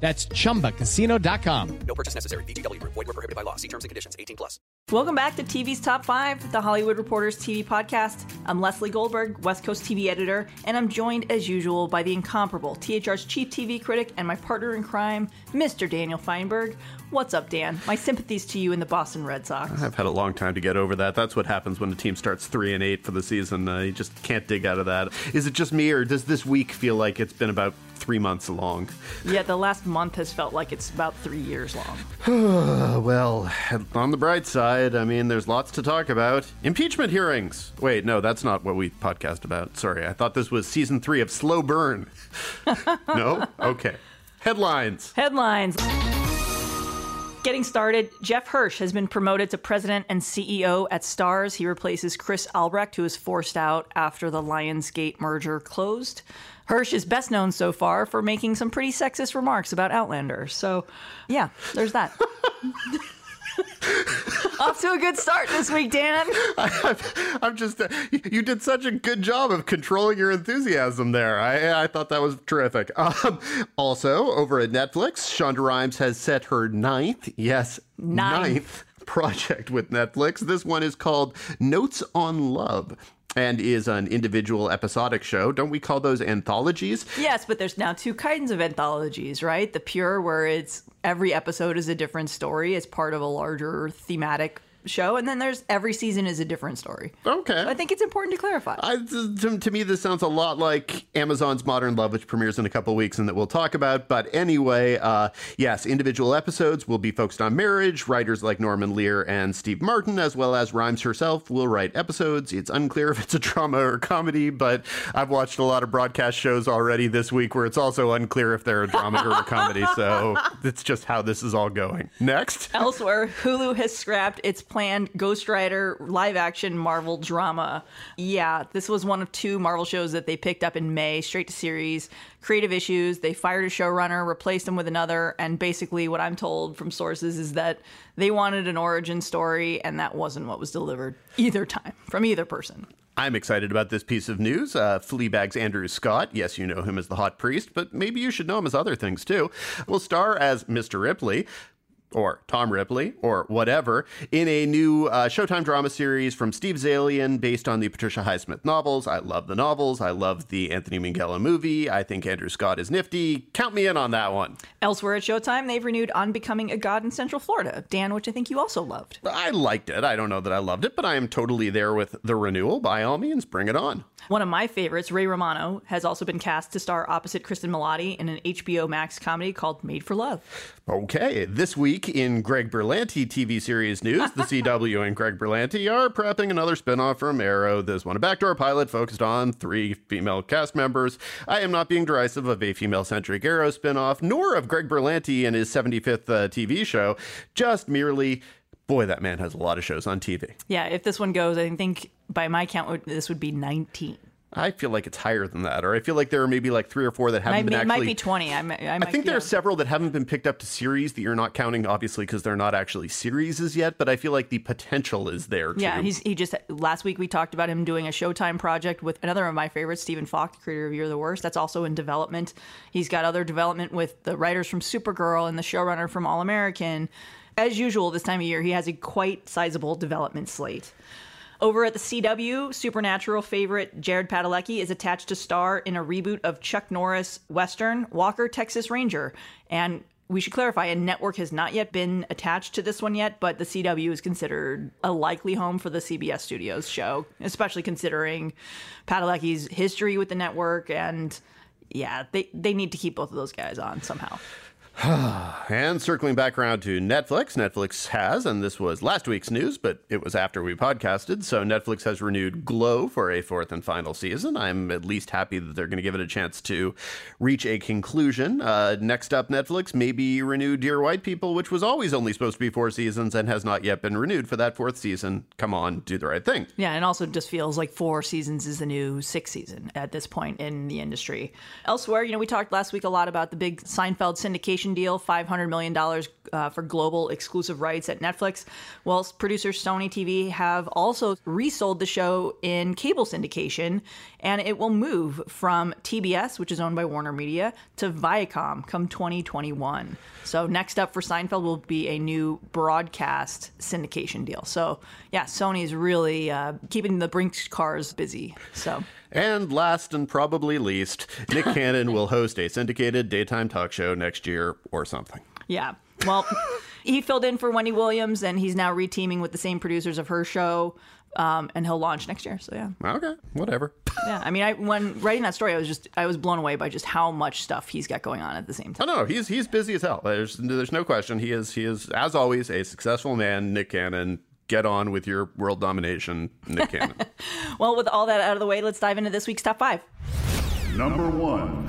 That's chumbacasino.com. No purchase necessary. VGW. Void were prohibited by law. See terms and conditions. 18 plus. Welcome back to TV's Top 5, the Hollywood Reporters TV podcast. I'm Leslie Goldberg, West Coast TV editor, and I'm joined as usual by the incomparable THR's chief TV critic and my partner in crime, Mr. Daniel Feinberg. What's up, Dan? My sympathies to you and the Boston Red Sox. I've had a long time to get over that. That's what happens when a team starts three and eight for the season. Uh, you just can't dig out of that. Is it just me, or does this week feel like it's been about three months long? Yeah, the last month has felt like it's about three years long. well, on the bright side, I mean, there's lots to talk about. Impeachment hearings. Wait, no, that's not what we podcast about. Sorry, I thought this was season three of Slow Burn. no? Okay. Headlines. Headlines. Getting started, Jeff Hirsch has been promoted to president and CEO at Starz. He replaces Chris Albrecht, who was forced out after the Lionsgate merger closed. Hirsch is best known so far for making some pretty sexist remarks about Outlander. So, yeah, there's that. Off to a good start this week, Dan. I, am just, uh, you did such a good job of controlling your enthusiasm there. I, I thought that was terrific. Um, also, over at Netflix, Shonda Rhimes has set her ninth, yes, Ninth. ninth project with Netflix. This one is called Notes on Love and is an individual episodic show. Don't we call those anthologies? Yes, but there's now two kinds of anthologies, right? The pure, where it's every episode is a different story, it's part of a larger thematic show, and then there's every season is a different story. Okay. So I think it's important to clarify. I, to, to me, this sounds a lot like Amazon's Modern Love, which premieres in a couple weeks and that we'll talk about. But anyway, uh, yes, individual episodes will be focused on marriage. Writers like Norman Lear and Steve Martin, as well as Rhimes herself, will write episodes. It's unclear if it's a drama or comedy, but I've watched a lot of broadcast shows already this week where it's also unclear if they're a drama or a comedy. So it's just how this is all going. Next. Elsewhere, Hulu has scrapped its planned Ghost Rider live action Marvel drama. Yeah, this was one of two Marvel shows that they picked up in May, straight to series. Creative issues. They fired a showrunner, replaced him with another, and basically, what I'm told from sources is that they wanted an origin story, and that wasn't what was delivered either time from either person. I'm excited about this piece of news. Uh, Fleabag's Andrew Scott, yes, you know him as the hot priest, but maybe you should know him as other things too, will star as Mr. Ripley or Tom Ripley, or whatever, in a new uh, Showtime drama series from Steve Zaillian based on the Patricia Highsmith novels. I love the novels. I love the Anthony Minghella movie. I think Andrew Scott is nifty. Count me in on that one. Elsewhere at Showtime, they've renewed On Becoming a God in Central Florida. Dan, which I think you also loved. I liked it. I don't know that I loved it, but I am totally there with the renewal. By all means, bring it on. One of my favorites, Ray Romano, has also been cast to star opposite Kristin Milioti in an HBO Max comedy called Made for Love. Okay, this week in Greg Berlanti TV series news, the CW and Greg Berlanti are prepping another spinoff from Arrow. This one, a backdoor pilot focused on three female cast members. I am not being derisive of a female centric Arrow spinoff, nor of Greg Berlanti and his 75th uh, TV show, just merely. Boy, that man has a lot of shows on TV. Yeah, if this one goes, I think by my count, this would be 19. I feel like it's higher than that, or I feel like there are maybe like three or four that haven't Might, been be- actually. might be 20. I, might, I, I think be there are several that haven't been picked up to series that you're not counting, obviously, because they're not actually series as yet. But I feel like the potential is there. Yeah, he's he just last week we talked about him doing a Showtime project with another of my favorites, Stephen Falk, the creator of You're the Worst. That's also in development. He's got other development with the writers from Supergirl and the showrunner from All American. As usual, this time of year, he has a quite sizable development slate. Over at the CW, Supernatural favorite Jared Padalecki is attached to star in a reboot of Chuck Norris Western Walker, Texas Ranger. And we should clarify a network has not yet been attached to this one yet, but the CW is considered a likely home for the CBS Studios show, especially considering Padalecki's history with the network. And yeah, they, they need to keep both of those guys on somehow. And circling back around to Netflix, Netflix has, and this was last week's news, but it was after we podcasted. So Netflix has renewed Glow for a fourth and final season. I'm at least happy that they're going to give it a chance to reach a conclusion. Uh, next up, Netflix maybe renew Dear White People, which was always only supposed to be four seasons and has not yet been renewed for that fourth season. Come on, do the right thing. Yeah, and also just feels like four seasons is the new six season at this point in the industry. Elsewhere, you know, we talked last week a lot about the big Seinfeld syndication deal, $500 million uh, for global exclusive rights at Netflix. whilst producers Sony TV have also resold the show in cable syndication, and it will move from TBS, which is owned by Warner Media, to Viacom come 2021. So next up for Seinfeld will be a new broadcast syndication deal. So yeah, Sony is really uh, keeping the Brinks cars busy. So. And last and probably least, Nick Cannon will host a syndicated daytime talk show next year or something. Yeah. Well, he filled in for Wendy Williams, and he's now reteaming with the same producers of her show. Um, and he'll launch next year. So yeah. Okay, whatever. Yeah, I mean, I when writing that story, I was just I was blown away by just how much stuff he's got going on at the same Oh time. no, he's he's busy as hell. There's there's no question. He is he is as always a successful man. Nick Cannon. Get on with your world domination, Nick Cannon. Well, with all that out of the way, let's dive into this week's top five. Number one.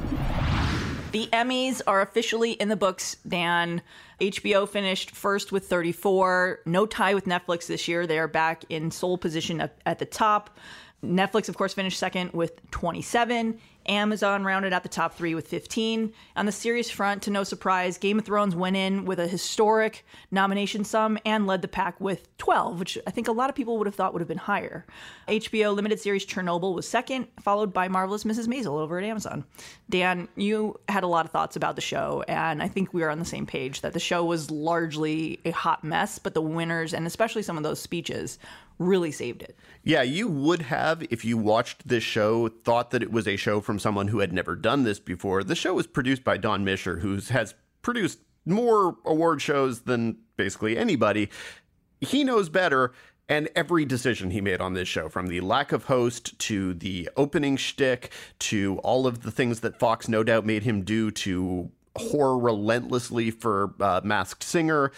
The Emmys are officially in the books, Dan. HBO finished first with 34. No tie with Netflix this year. They are back in sole position at, at the top. Netflix, of course, finished second with 27. Amazon rounded out the top three with 15. On the series front, to no surprise, Game of Thrones went in with a historic nomination sum and led the pack with 12, which I think a lot of people would have thought would have been higher. HBO limited series Chernobyl was second, followed by Marvelous Mrs. Maisel over at Amazon. Dan, you had a lot of thoughts about the show, and I think we are on the same page that the show was largely a hot mess, but the winners, and especially some of those speeches, really saved it. Yeah, you would have, if you watched this show, thought that it was a show from someone who had never done this before. The show was produced by Don Mischer, who has produced more award shows than basically anybody. He knows better. And every decision he made on this show, from the lack of host to the opening shtick to all of the things that Fox no doubt made him do to whore relentlessly for uh, Masked Singer,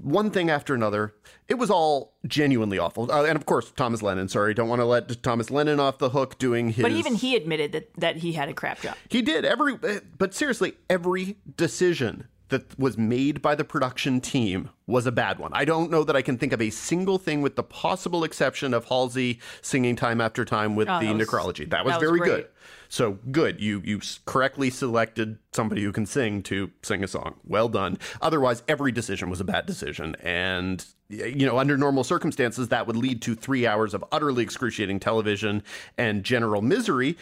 one thing after another. It was all genuinely awful. Uh, and of course, Thomas Lennon. Sorry, don't want to let Thomas Lennon off the hook doing his. But even he admitted that, that he had a crap job. He did every, but seriously, every decision that was made by the production team was a bad one. I don't know that I can think of a single thing, with the possible exception of Halsey singing time after time with Oh, the that was- necrology. That was that very great. good. So good. You you correctly selected somebody who can sing to sing a song. Well done. Otherwise, every decision was a bad decision, and you know, under normal circumstances, that would lead to three hours of utterly excruciating television and general misery.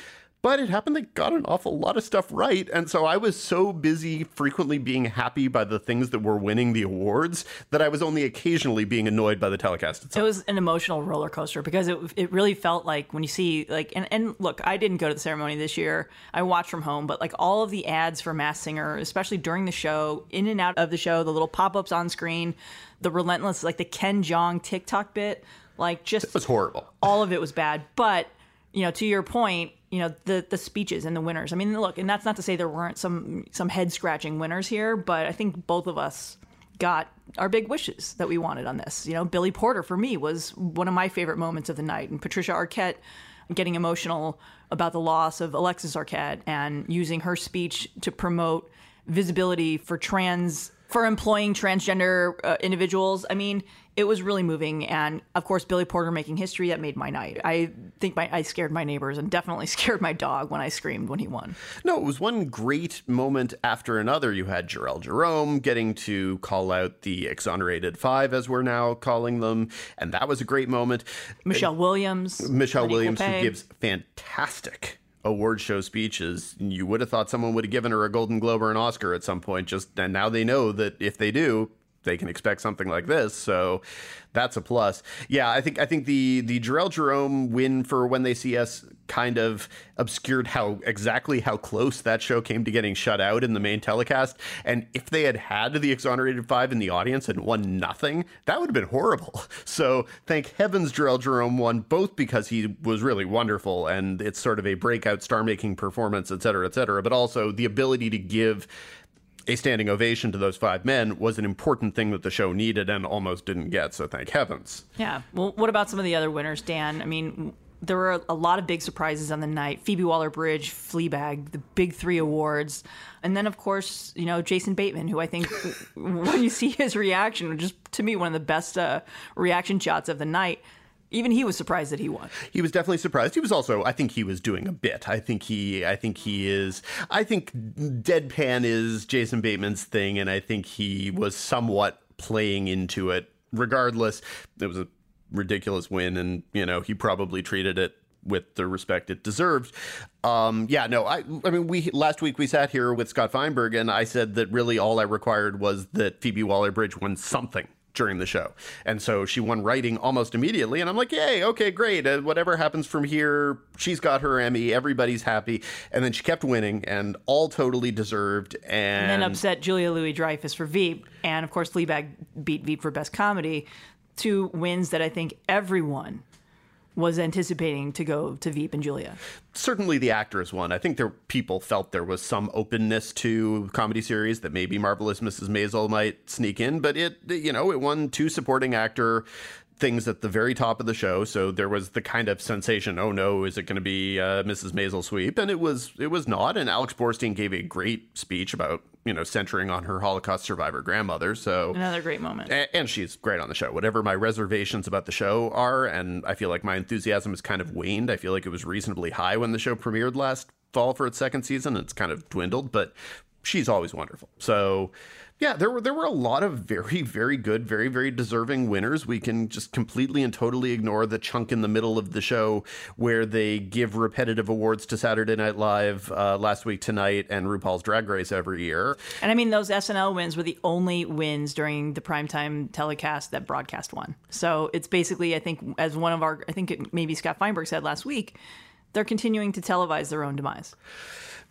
But it happened they got an awful lot of stuff right. And so I was so busy frequently being happy by the things that were winning the awards that I was only occasionally being annoyed by the telecast itself. It was an emotional roller coaster because it it really felt like when you see like and, and look, I didn't go to the ceremony this year. I watched from home, but like all of the ads for Masked Singer, especially during the show, in and out of the show, the little pop-ups on screen, the relentless like the Ken Jeong TikTok bit, like just It was horrible. all of it was bad. But you know, to your point, you know the the speeches and the winners. I mean, look, and that's not to say there weren't some some head scratching winners here, but I think both of us got our big wishes that we wanted on this. You know, Billy Porter for me was one of my favorite moments of the night, and Patricia Arquette getting emotional about the loss of Alexis Arquette and using her speech to promote visibility for trans for employing transgender uh, individuals. I mean, it was really moving, and of course, Billy Porter making history that made my night. I think my I scared my neighbors and definitely scared my dog when I screamed when he won. No, it was one great moment after another. You had Jharrel Jerome getting to call out the exonerated five, as we're now calling them, and that was a great moment. Michelle Williams, Michelle Williams, who gives fantastic award show speeches. You would have thought someone would have given her a Golden Globe or an Oscar at some point. Just and now they know that if they do, they can expect something like this. So that's a plus. Yeah, I think I think the the Jharrel Jerome win for when they see us kind of obscured how exactly how close that show came to getting shut out in the main telecast. And if they had had the exonerated five in the audience and won nothing, that would have been horrible. So thank heavens Jharrel Jerome won both because he was really wonderful and it's sort of a breakout star making performance, et cetera, et cetera, but also the ability to give a standing ovation to those five men was an important thing that the show needed and almost didn't get. So thank heavens. Yeah. Well, what about some of the other winners, Dan? I mean, there were a lot of big surprises on the night. Phoebe Waller Bridge, Fleabag, the big three awards. And then, of course, you know, Jason Bateman, who I think when you see his reaction, just to me, one of the best uh, reaction shots of the night even he was surprised that he won. He was definitely surprised. He was also, I think, he was doing a bit. I think he, I think he is. I think deadpan is Jason Bateman's thing, and I think he was somewhat playing into it. Regardless, it was a ridiculous win, and you know he probably treated it with the respect it deserved. Um, yeah, no, I, I mean, we last week we sat here with Scott Feinberg, and I said that really all I required was that Phoebe Waller-Bridge won something during the show. And so she won writing almost immediately. And I'm like, yay, okay, great. Uh, whatever happens from here, she's got her Emmy. Everybody's happy. And then she kept winning and all totally deserved. And, and then upset Julia Louis-Dreyfus for Veep. And of course, Fleabag beat Veep for Best Comedy. Two wins that I think everyone was anticipating to go to Veep and Julia. Certainly, the actors won. I think there people felt there was some openness to comedy series that maybe Marvelous Mrs. Maisel might sneak in, but it you know it won two supporting actor things at the very top of the show. So there was the kind of sensation, oh no, is it going to be uh, Mrs. Maisel sweep? And it was it was not. And Alex Borstein gave a great speech about you know centering on her Holocaust survivor grandmother. So another great moment. And, and she's great on the show. Whatever my reservations about the show are, and I feel like my enthusiasm has kind of waned. I feel like it was reasonably high when the show premiered last fall for its second season. and It's kind of dwindled, but she's always wonderful. So yeah, there were there were a lot of very very good, very very deserving winners. We can just completely and totally ignore the chunk in the middle of the show where they give repetitive awards to Saturday Night Live uh, last week tonight and RuPaul's Drag Race every year. And I mean those SNL wins were the only wins during the primetime telecast that broadcast won. So it's basically I think as one of our I think it, maybe Scott Feinberg said last week, they're continuing to televise their own demise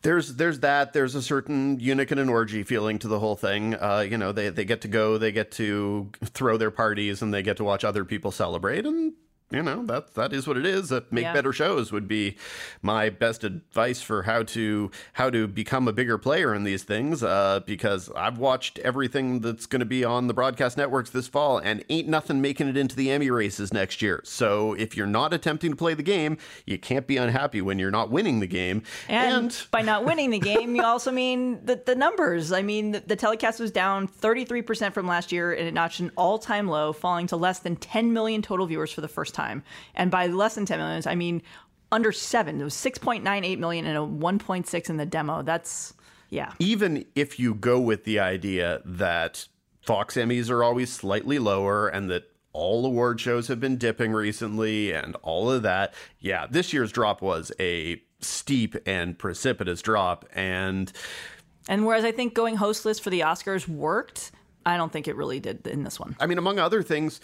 there's there's that there's a certain eunuch and an orgy feeling to the whole thing. Uh, you know they, they get to go they get to throw their parties and they get to watch other people celebrate and you know that that is what it is. That make yeah. better shows would be my best advice for how to how to become a bigger player in these things. Uh, because I've watched everything that's going to be on the broadcast networks this fall, and ain't nothing making it into the Emmy races next year. So if you're not attempting to play the game, you can't be unhappy when you're not winning the game. And, and... by not winning the game, you also mean the the numbers. I mean, the, the telecast was down 33 percent from last year, and it notched an all time low, falling to less than 10 million total viewers for the first time. And by less than 10 million, I mean under seven. It was 6.98 million and a 1.6 in the demo. That's, yeah. Even if you go with the idea that Fox Emmys are always slightly lower and that all award shows have been dipping recently and all of that, yeah, this year's drop was a steep and precipitous drop. And. And whereas I think going hostless for the Oscars worked, I don't think it really did in this one. I mean, among other things,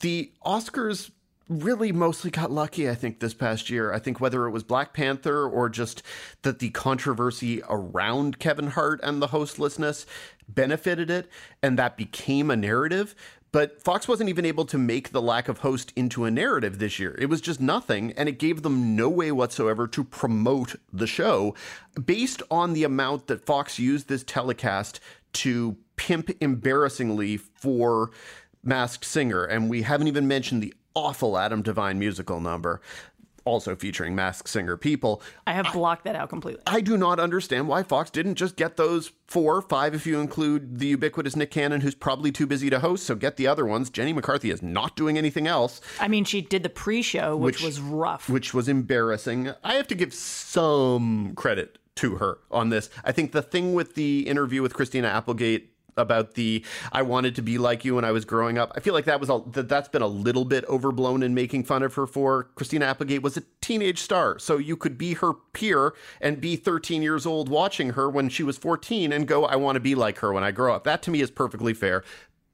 the Oscars really mostly got lucky, I think, this past year. I think whether it was Black Panther or just that the controversy around Kevin Hart and the hostlessness benefited it, and that became a narrative. But Fox wasn't even able to make the lack of host into a narrative this year. It was just nothing, and it gave them no way whatsoever to promote the show based on the amount that Fox used this telecast to pimp embarrassingly for Masked Singer. And we haven't even mentioned the awful Adam Devine musical number also featuring masked singer people. I have blocked that out completely. I do not understand why Fox didn't just get those four, five if you include the ubiquitous Nick Cannon, who's probably too busy to host. So get the other ones. Jenny McCarthy is not doing anything else. I mean, she did the pre-show, which, which was rough, which was embarrassing. I have to give some credit to her on this. I think the thing with the interview with Christina Applegate about the I wanted to be like you when I was growing up. I feel like that was a, that that's been a little bit overblown in making fun of her for. Christina Applegate was a teenage star, so you could be her peer and be 13 years old watching her when she was 14 and go I want to be like her when I grow up. That to me is perfectly fair.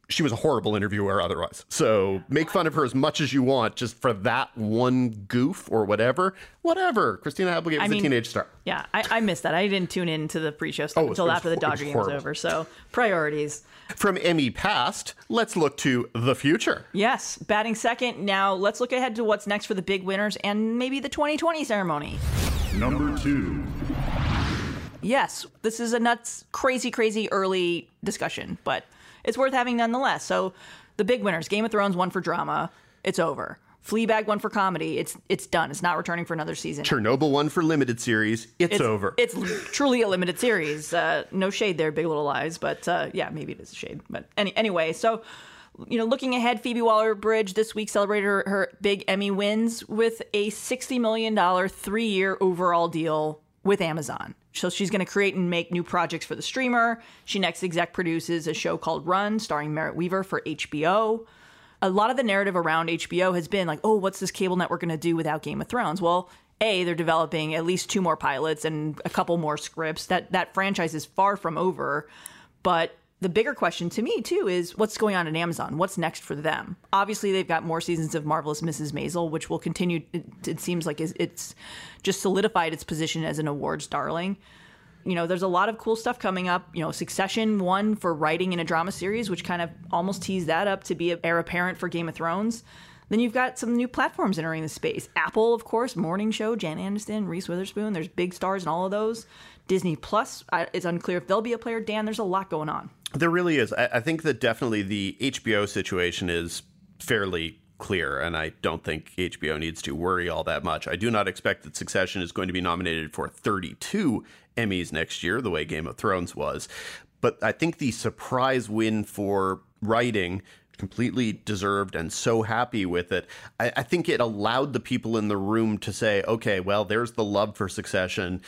She was a horrible interviewer otherwise. So make fun of her as much as you want, just for that one goof or whatever. Whatever. Christina Applegate was I mean, a teenage star. Yeah, I, I missed that. I didn't tune in to the pre-show stuff Oh, until was after the hor- it was Dodger game was over. So priorities. From Emmy past, let's look to the future. Yes, batting second. Now let's look ahead to what's next for the big winners and maybe the 2020 ceremony. Number two. Yes, this is a nuts, crazy, crazy early discussion, but it's worth having nonetheless. So, the big winners: Game of Thrones won for drama. It's over. Fleabag won for comedy. It's it's done. It's not returning for another season. Chernobyl won for limited series. It's, over. It's truly a limited series. Uh, no shade there, Big Little Lies, but uh, yeah, maybe it is a shade. But any, anyway, so you know, looking ahead, Phoebe Waller-Bridge this week celebrated her, her big Emmy wins with a sixty million dollar three-year overall deal with Amazon. So she's going to create and make new projects for the streamer. She next exec produces a show called Run, starring Merritt Wever for HBO a lot of the narrative around HBO has been like, oh, what's this cable network going to do without Game of Thrones? Well, a they're developing at least two more pilots and a couple more scripts. That that franchise is far from over, but the bigger question to me too is what's going on at Amazon? What's next for them? Obviously, they've got more seasons of Marvelous Mrs. Maisel, which will continue. It, it seems like it's just solidified its position as an awards darling you know, there's a lot of cool stuff coming up. You know, Succession won for writing in a drama series, which kind of almost teased that up to be a heir apparent for Game of Thrones. Then you've got some new platforms entering the space. Apple, of course, Morning Show, Jen Aniston, Reese Witherspoon. There's big stars in all of those. Disney Plus, it's unclear if they'll be a player. Dan, there's a lot going on. There really is. I, I think that definitely the HBO situation is fairly clear, and I don't think HBO needs to worry all that much. I do not expect that Succession is going to be nominated for 32 Emmys next year, the way Game of Thrones was. But I think the surprise win for writing completely deserved and so happy with it. I, I think it allowed the people in the room to say, okay, well, there's the love for Succession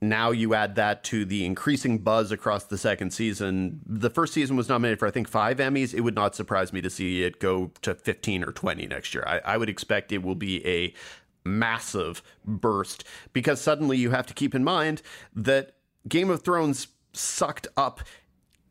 now you add that to the increasing buzz across the second season. The first season was nominated for, I think, five Emmys. It would not surprise me to see it go to 15 or 20 next year. I, I would expect it will be a massive burst because suddenly you have to keep in mind that Game of Thrones sucked up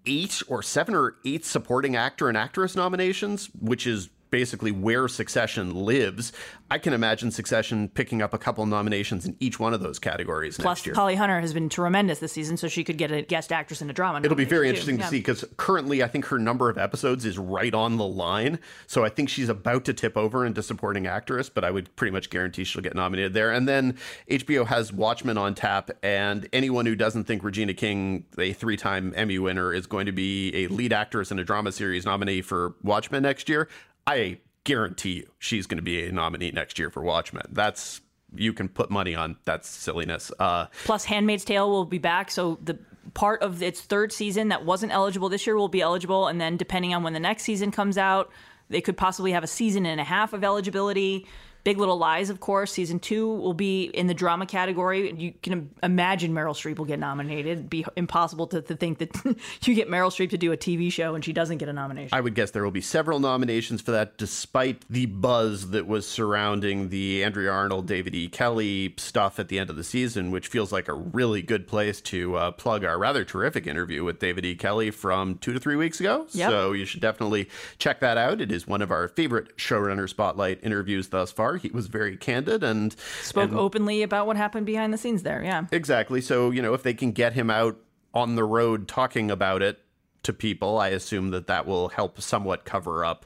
eight or seven or eight supporting actor and actress nominations, which is basically where Succession lives. I can imagine Succession picking up a couple nominations in each one of those categories Plus, next year. Holly Hunter has been tremendous this season, so she could get a guest actress in a drama. It'll be very interesting too. to Yeah. see because currently I think her number of episodes is right on the line. So I think she's about to tip over into supporting actress, but I would pretty much guarantee she'll get nominated there. And then HBO has Watchmen on tap, and anyone who doesn't think Regina King, a three time Emmy winner, is going to be a lead actress in a drama series nominee for Watchmen next year, I guarantee you she's going to be a nominee next year for Watchmen. That's you can put money on that's silliness. Uh, Plus, Handmaid's Tale will be back, so the part of its third season that wasn't eligible this year will be eligible, and then depending on when the next season comes out, they could possibly have a season and a half of eligibility. Big Little Lies, of course, season two will be in the drama category. You can imagine Meryl Streep will get nominated. It'd be impossible to, to think that you get Meryl Streep to do a TV show and she doesn't get a nomination. I would guess there will be several nominations for that, despite the buzz that was surrounding the Andrea Arnold, David E. Kelley stuff at the end of the season, which feels like a really good place to uh, plug our rather terrific interview with David E. Kelley from two to three weeks ago. Yep. So you should definitely check that out. It is one of our favorite showrunner spotlight interviews thus far. He was very candid and Spoke and- openly about what happened behind the scenes there. Yeah. Exactly. So, you know, if they can get him out on the road talking about it to people, I assume that that will help somewhat cover up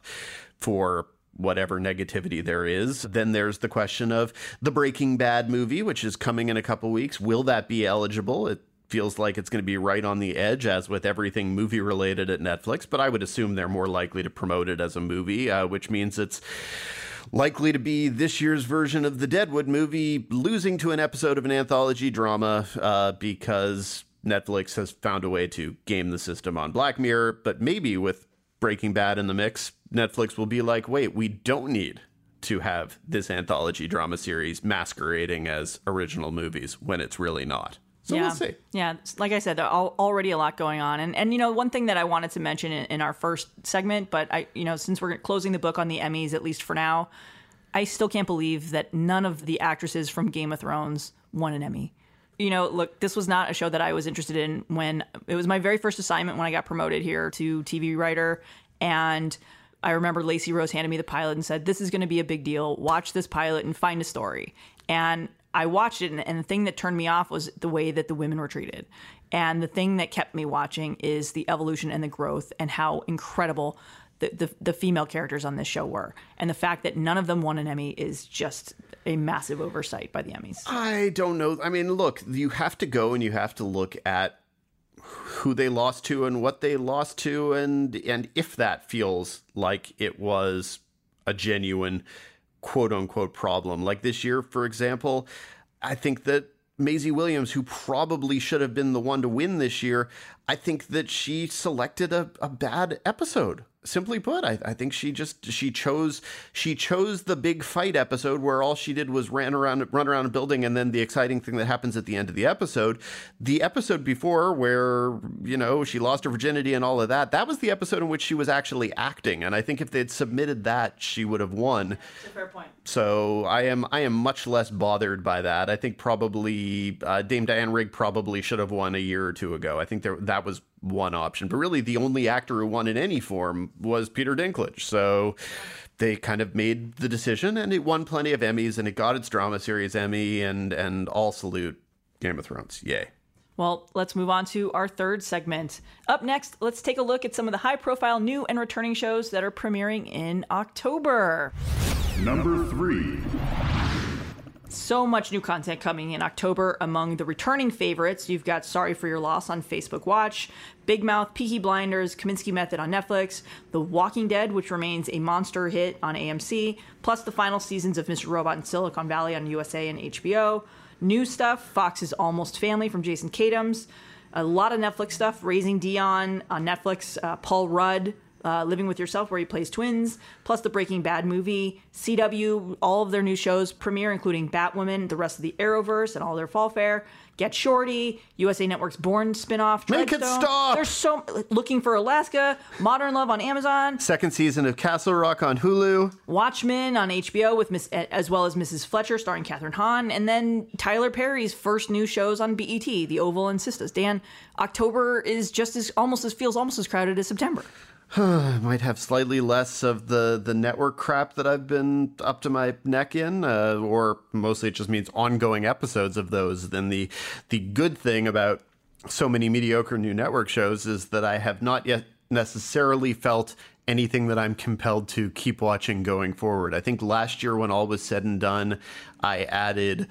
for whatever negativity there is. Then there's the question of the Breaking Bad movie, which is coming in a couple weeks. Will that be eligible? It feels like it's going to be right on the edge, as with everything movie related at Netflix, but I would assume they're more likely to promote it as a movie, uh, which means it's likely to be this year's version of the Deadwood movie, losing to an episode of an anthology drama uh, because Netflix has found a way to game the system on Black Mirror. But maybe with Breaking Bad in the mix, Netflix will be like, wait, we don't need to have this anthology drama series masquerading as original movies when it's really not. So yeah. we'll see. Yeah, like I said, already a lot going on, and and you know one thing that I wanted to mention in, in our first segment, but I you know since we're closing the book on the Emmys at least for now, I still can't believe that none of the actresses from Game of Thrones won an Emmy. You know, look, this was not a show that I was interested in when it was my very first assignment when I got promoted here to TV writer. And I remember Lacey Rose handed me the pilot and said, This is going to be a big deal. Watch this pilot and find a story. And I watched it, and, and the thing that turned me off was the way that the women were treated. And the thing that kept me watching is the evolution and the growth and how incredible the, the, the female characters on this show were. And the fact that none of them won an Emmy is just a massive oversight by the Emmys. I don't know. I mean, look, you have to go and you have to look at who they lost to and what they lost to and and if that feels like it was a genuine quote unquote problem. Like this year, for example, I think that Maisie Williams, who probably should have been the one to win this year, I think that she selected a, a bad episode simply put I, I think she just she chose she chose the big fight episode where all she did was ran around run around a building and then the exciting thing that happens at the end of the episode the episode before where you know she lost her virginity and all of that that was the episode in which she was actually acting. And i think if they'd submitted that she would have won. That's a fair point. So i am i am much less bothered by that. I think probably uh, dame diana rigg probably should have won a year or two ago. I think there, that was one option. But really, the only actor who won in any form was Peter Dinklage. So they kind of made the decision, and it won plenty of Emmys, and it got its drama series Emmy, and and all salute Game of Thrones. Yay. Well, let's move on to our third segment. Up next, let's take a look at some of the high profile new and returning shows that are premiering in October. Number three. So much new content coming in October. Among the returning favorites, you've got Sorry for Your Loss on Facebook Watch, Big Mouth, Peaky Blinders, Kominsky Method on Netflix, The Walking Dead, which remains a monster hit on AMC, plus the final seasons of Mr. Robot and Silicon Valley on USA and HBO. New stuff, Fox's Almost Family from Jason Katims. A lot of Netflix stuff, Raising Dion on Netflix, uh, Paul Rudd uh, Living with Yourself, where he plays twins, plus the Breaking Bad movie, CW, all of their new shows premiere, including Batwoman, the rest of the Arrowverse, and all their fall fare. Get Shorty, USA Network's Bourne spinoff. Make it stop! There's so looking for Alaska, Modern Love on Amazon, Second season of Castle Rock on Hulu. Watchmen on HBO with Miss, as well as Mrs. Fletcher, starring Kathryn Hahn, and then Tyler Perry's first new shows on BET, The Oval and Sisters. Dan, October is just as almost as feels almost as crowded as September. I might have slightly less of the the network crap that I've been up to my neck in, uh, or mostly it just means ongoing episodes of those. Then the the good thing about so many mediocre new network shows is that I have not yet necessarily felt anything that I'm compelled to keep watching going forward. I think last year, when all was said and done, I added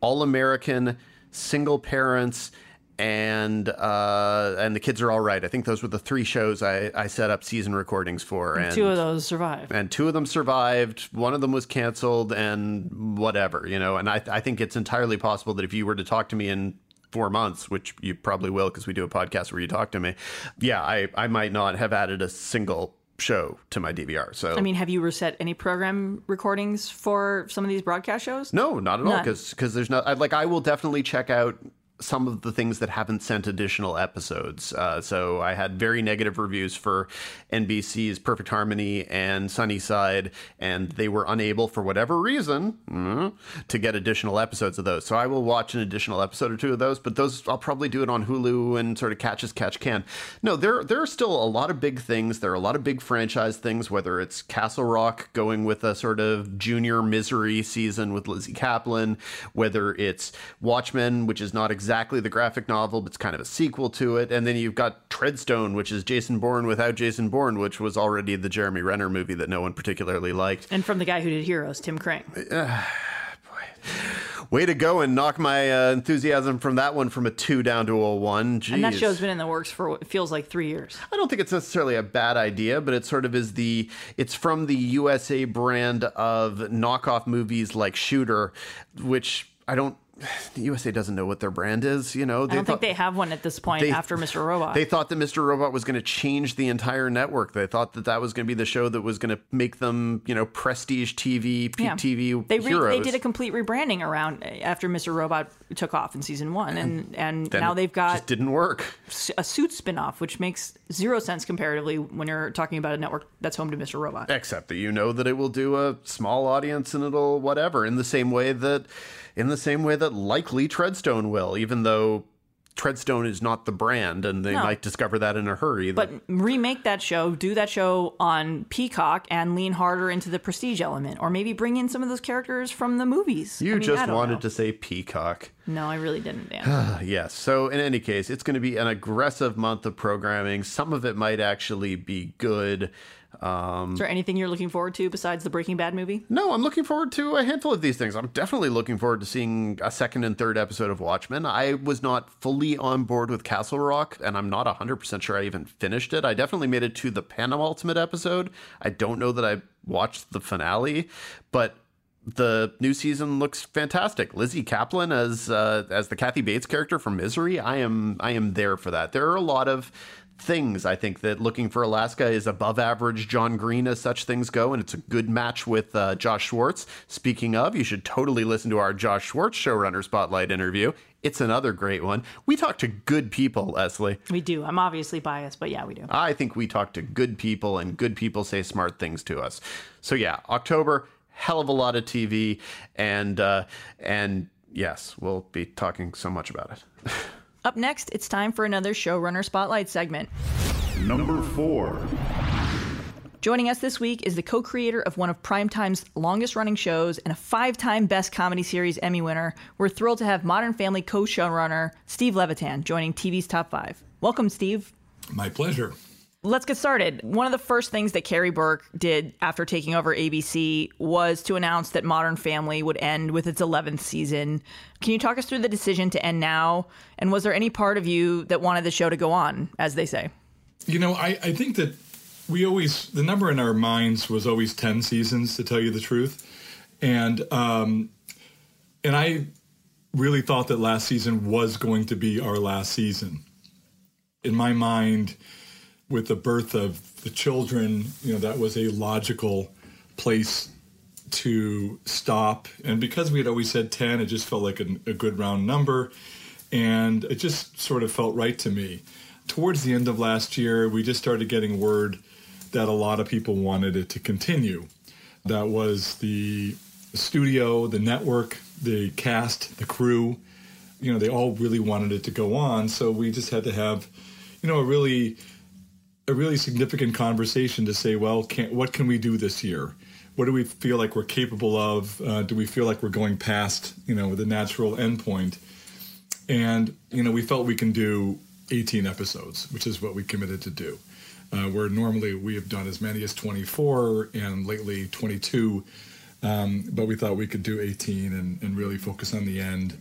All American, Single Parents and uh, and the kids are all right. I think those were the three shows I, I set up season recordings for, and Two of those survived. and two of them survived. One of them was canceled, and whatever, you know. And I I think it's entirely possible that if you were to talk to me in four months, which you probably will because we do a podcast where you talk to me, yeah, I I might not have added a single show to my DVR. So I mean, have you reset any program recordings for some of these broadcast shows? No, not at all. None. Because there's not I, like I will definitely check out some of the things that haven't sent additional episodes. Uh, so I had very negative reviews for NBC's Perfect Harmony and Sunnyside, and they were unable for whatever reason mm, to get additional episodes of those. So I will watch an additional episode or two of those, but those I'll probably do it on Hulu and sort of catch as catch can. No, there there are still a lot of big things. There are a lot of big franchise things. Whether it's Castle Rock going with a sort of junior misery season with Lizzy Caplan, whether it's Watchmen, which is not exactly the graphic novel, but it's kind of a sequel to it, and then you've got Treadstone, which is Jason Bourne without Jason Bourne, which was already the Jeremy Renner movie that no one particularly liked. And from the guy who did Heroes, Tim Kring. Way to go and knock my uh, enthusiasm from that one from a two down to a one. Jeez. And that show's been in the works for what feels like three years. I don't think it's necessarily a bad idea, but it sort of is the it's from the USA brand of knockoff movies like Shooter, which I don't the USA doesn't know what their brand is, you know. I don't think they have one at this point they- after Mr. Robot. They thought that Mr. Robot was going to change the entire network. They thought that that was going to be the show that was going to make them, you know, prestige TV, peak Yeah. TV they re- heroes. they did a complete rebranding around eh, after Mr. Robot took off in season one, and and Then now they've got just didn't work. a suit spinoff, which makes zero sense comparatively when you're talking about a network that's home to Mr. Robot. Except that you know that it will do a small audience and it'll whatever in the same way that in the same way that likely Treadstone will, even though Treadstone is not the brand, and they No. might discover that in a hurry. But remake that show, do that show on Peacock, and lean harder into the prestige element, or maybe bring in some of those characters from the movies. you I mean, just wanted know. to say Peacock. No, I really didn't, Dan. Yes. So, in any case, it's going to be an aggressive month of programming. Some of it might actually be good. Um, Is there anything you're looking forward to besides the Breaking Bad movie? no, I'm looking forward to a handful of these things. I'm definitely looking forward to seeing a second and third episode of Watchmen. I was not fully on board with Castle Rock, and I'm not 100% sure I even finished it. I definitely made it to the penultimate episode. I don't know that I watched the finale, but the new season looks fantastic. Lizzy Caplan as uh, as the Kathy Bates character from Misery. I am I am there for that. There are a lot of things I think that Looking for Alaska is above average John Green as such things go, and it's a good match with uh, Josh Schwartz. Speaking of, you should totally listen to our Josh Schwartz showrunner spotlight interview. It's another great one. We talk to good people, Leslie. We do. I'm obviously biased, but yeah, we do. I think we talk to good people, and good people say smart things to us. So yeah, October, hell of a lot of TV, and uh, and yes, we'll be talking so much about it. Up next, it's time for another showrunner spotlight segment. Number four. Joining us this week is the co creator of one of Primetime's longest running shows and a five time Best Comedy Series Emmy winner. We're thrilled to have Modern Family co showrunner Steve Levitan joining TV's Top 5. Welcome, Steve. My pleasure. Let's get started. One of the first things that Karey Burke did after taking over ABC was to announce that Modern Family would end with its 11th season. Can you talk us through the decision to end now? And was there any part of you that wanted the show to go on, as they say? You know, I, I think that we always, the number in our minds was always 10 seasons, to tell you the truth. And, um, and I really thought that last season was going to be our last season. In my mind, with the birth of the children, you know, that was a logical place to stop. And because we had always said 10, it just felt like a, a good round number. And it just sort of felt right to me. Towards the end of last year, we just started getting word that a lot of people wanted it to continue. That was the studio, the network, the cast, the crew. You know, they all really wanted it to go on. So we just had to have, you know, a really a really significant conversation to say, well, can, what can we do this year? What do we feel like we're capable of? Uh, do we feel like we're going past, you know, the natural endpoint? And you know, we felt we can do 18 episodes, which is what we committed to do. Uh, where normally we have done as many as 24 and lately 22, um, but we thought we could do 18 and, and really focus on the end.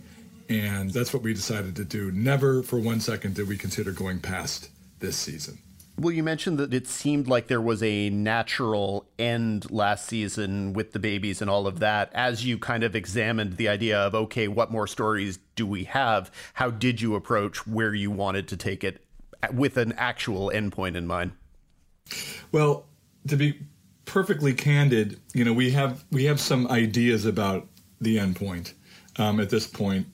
And that's what we decided to do. Never for one second did we consider going past this season. Well, you mentioned that it seemed like there was a natural end last season with the babies and all of that. As you kind of examined the idea of, okay, what more stories do we have? How did you approach where you wanted to take it with an actual endpoint in mind? Well, to be perfectly candid, you know, we have we have some ideas about the endpoint um, at this point.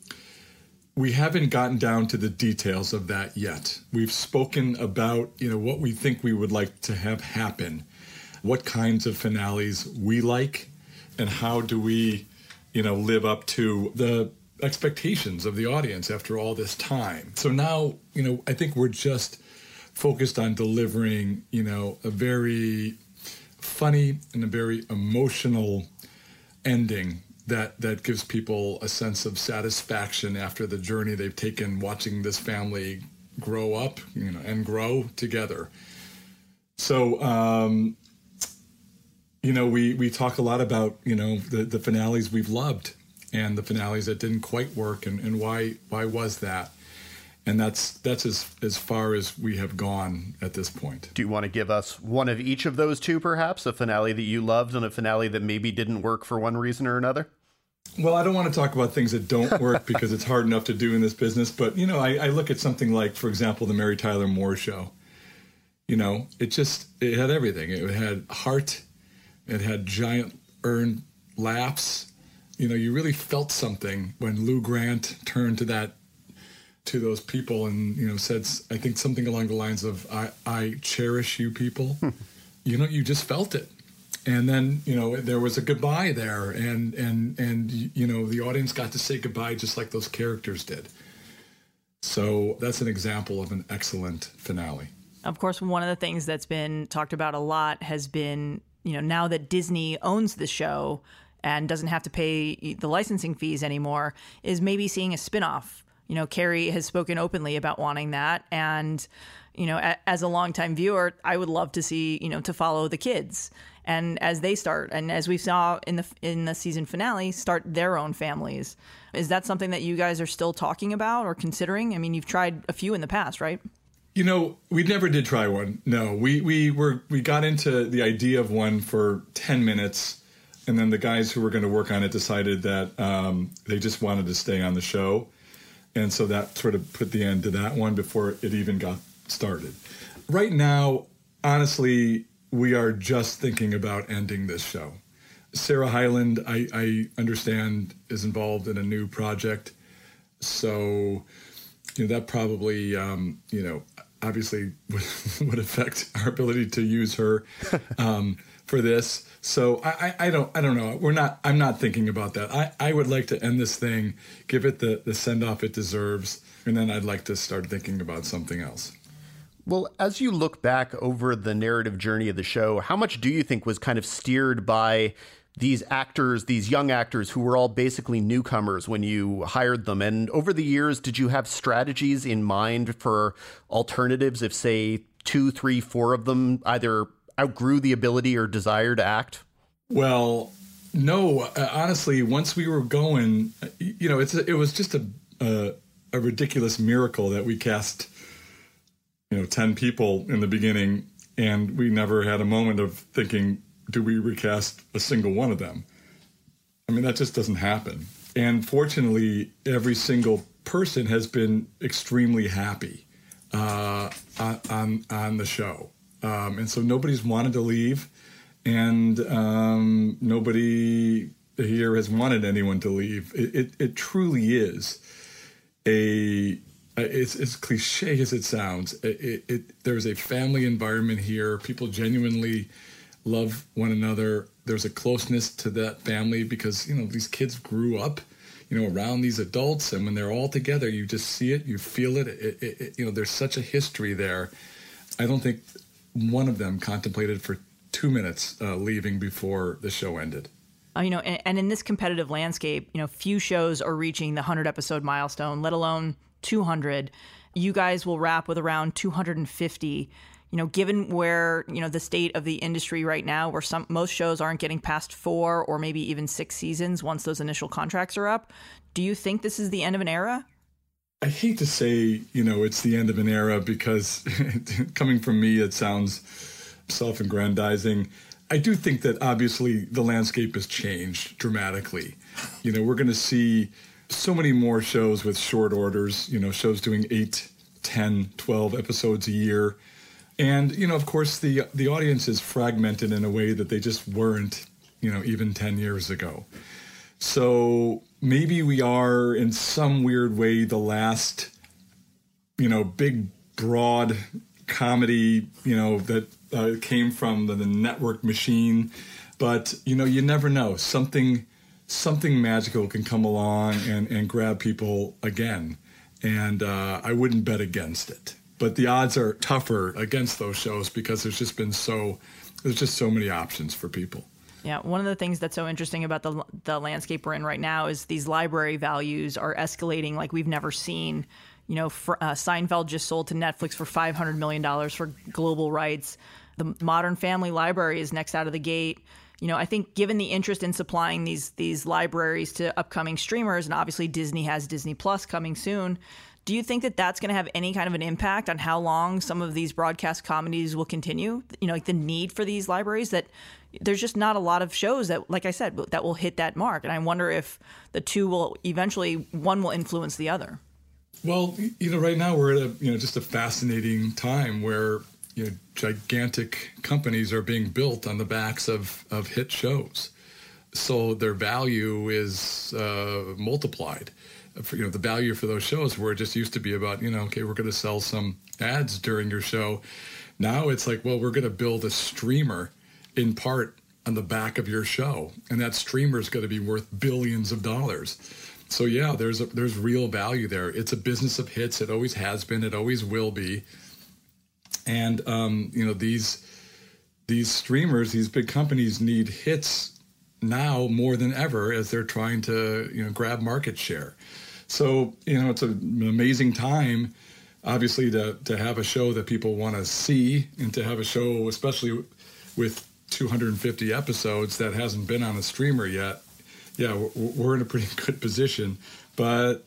We haven't gotten down to the details of that yet. We've spoken about, you know, what we think we would like to have happen, what kinds of finales we like, and how do we, you know, live up to the expectations of the audience after all this time. So now, you know, I think we're just focused on delivering, you know, a very funny and a very emotional ending that that gives people a sense of satisfaction after the journey they've taken watching this family grow up, you know, and grow together. So, um, you know, we we talk a lot about you know the the finales we've loved and the finales that didn't quite work and, and why why was that and that's that's as as far as we have gone at this point Do you want to give us one of each of those two, perhaps? A finale that you loved and a finale that maybe didn't work for one reason or another? well i don't want to talk about things that don't work because it's hard enough to do in this business but you know I, I look at something like for example the mary tyler moore show you know it just it had everything it had heart it had giant earned laughs you know you really felt something when lou grant turned to that to those people and you know said i think something along the lines of i i cherish you people hmm. you know you just felt it and then you know there was a goodbye there and and and you know the audience got to say goodbye just like those characters did So that's an example of an excellent finale. Of course, one of the things that's been talked about a lot has been, you know, now that Disney owns the show and doesn't have to pay the licensing fees anymore, is maybe seeing a spinoff. You know, Karey has spoken openly about wanting that. And, you know, a, as a longtime viewer, I would love to see, you know, to follow the kids. And as they start and as we saw in the in the season finale start their own families. Is that something that you guys are still talking about or considering? I mean you've tried a few in the past right? You know we never did try one no. We we were we got into the idea of one for 10 minutes and then the guys who were going to work on it decided that um, they just wanted to stay on the show and so that sort of put the end to that one before it even got started right now honestly we are just thinking about ending this show. Sarah Hyland, I, I understand, is involved in a new project. So, you know, that probably, um, you know, obviously would, would affect our ability to use her um, for this. So I, I, don't I don't know. We're not I'm not thinking about that. I, I would like to end this thing, give it the, the send off it deserves, and then I'd like to start thinking about something else. Well, as you look back over the narrative journey of the show, how much do you think was kind of steered by these actors, these young actors who were all basically newcomers when you hired them? And over the years, did you have strategies in mind for alternatives if, say, two, three, four of them either outgrew the ability or desire to act? Well, no. Uh, honestly, once we were going, you know, it's a, it was just a, a a ridiculous miracle that we cast you know 10 people in the beginning and we never had a moment of thinking do we recast a single one of them i mean that just doesn't happen and fortunately every single person has been extremely happy uh, on on the show um, and so nobody's wanted to leave and um, nobody here has wanted anyone to leave it, it, it truly is a it's as cliche as it sounds. It, it, there's a family environment here. People genuinely love one another. There's a closeness to that family because you know these kids grew up, you know, around these adults, and when they're all together, you just see it, you feel it. it you know, there's such a history there. I don't think one of them contemplated for two minutes uh, leaving before the show ended. Uh, you know, and, and in this competitive landscape, you know, few shows are reaching the 100 episode milestone, let alone 200. You guys will wrap with around 250 you know, given where you know the state of the industry right now, where some most shows aren't getting past four or maybe even six seasons once those initial contracts are up, do you think this is the end of an era? I hate to say, you know, it's the end of an era because coming from me, it sounds self-aggrandizing. I do think that obviously the landscape has changed dramatically. You know, we're going to see so many more shows with short orders, you know, shows doing 8, 10, 12 episodes a year. And, you know, of course, the, the audience is fragmented in a way that they just weren't, you know, even 10 years ago. So maybe we are, in some weird way, the last, you know, big, broad comedy, you know, that uh, came from the, the network machine. But, you know, you never know. Something something magical can come along and, and grab people again. And uh, I wouldn't bet against it. But the odds are tougher against those shows because there's just been so there's just so many options for people. Yeah, one of the things that's so interesting about the the landscape we're in right now is these library values are escalating like we've never seen. You know, for, uh, Seinfeld just sold to Netflix for five hundred million dollars for global rights. The Modern Family Library is next out of the gate you know, I think given the interest in supplying these these libraries to upcoming streamers, and obviously Disney has Disney Plus coming soon. Do you think that that's going to have any kind of an impact on how long some of these broadcast comedies will continue? You know, like the need for these libraries that there's just not a lot of shows that, like I said, that will hit that mark. And I wonder if the two will eventually, one will influence the other. Well, you know, right now we're at a, you know, just a fascinating time where you know, gigantic companies are being built on the backs of, of hit shows. So their value is uh, multiplied. For, you know, the value for those shows where it just used to be about, you know, okay, we're going to sell some ads during your show. Now it's like, well, we're going to build a streamer in part on the back of your show. And that streamer is going to be worth billions of dollars. so yeah, there's a, there's real value there. It's a business of hits. It always has been. It always will be. And um, you know these these streamers, these big companies need hits now more than ever as they're trying to you know grab market share. So you know it's an amazing time, obviously to to have a show that people want to see and to have a show, especially with 250 episodes that hasn't been on a streamer yet. Yeah, we're in a pretty good position, but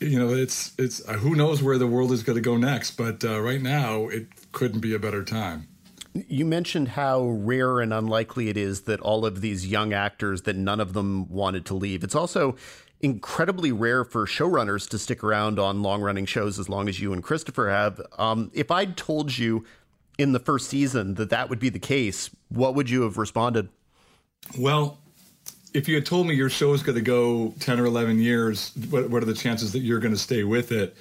you know it's it's uh, who knows where the world is going to go next. But uh, right now, it couldn't be a better time. You mentioned how rare and unlikely it is that all of these young actors that none of them wanted to leave. It's also incredibly rare for showrunners to stick around on long running shows as long as you and Christopher have. Um, if I'd told you in the first season that that would be the case, what would you have responded? Well, if you had told me your show is going to go 10 or 11 years, what, what are the chances that you're going to stay with it?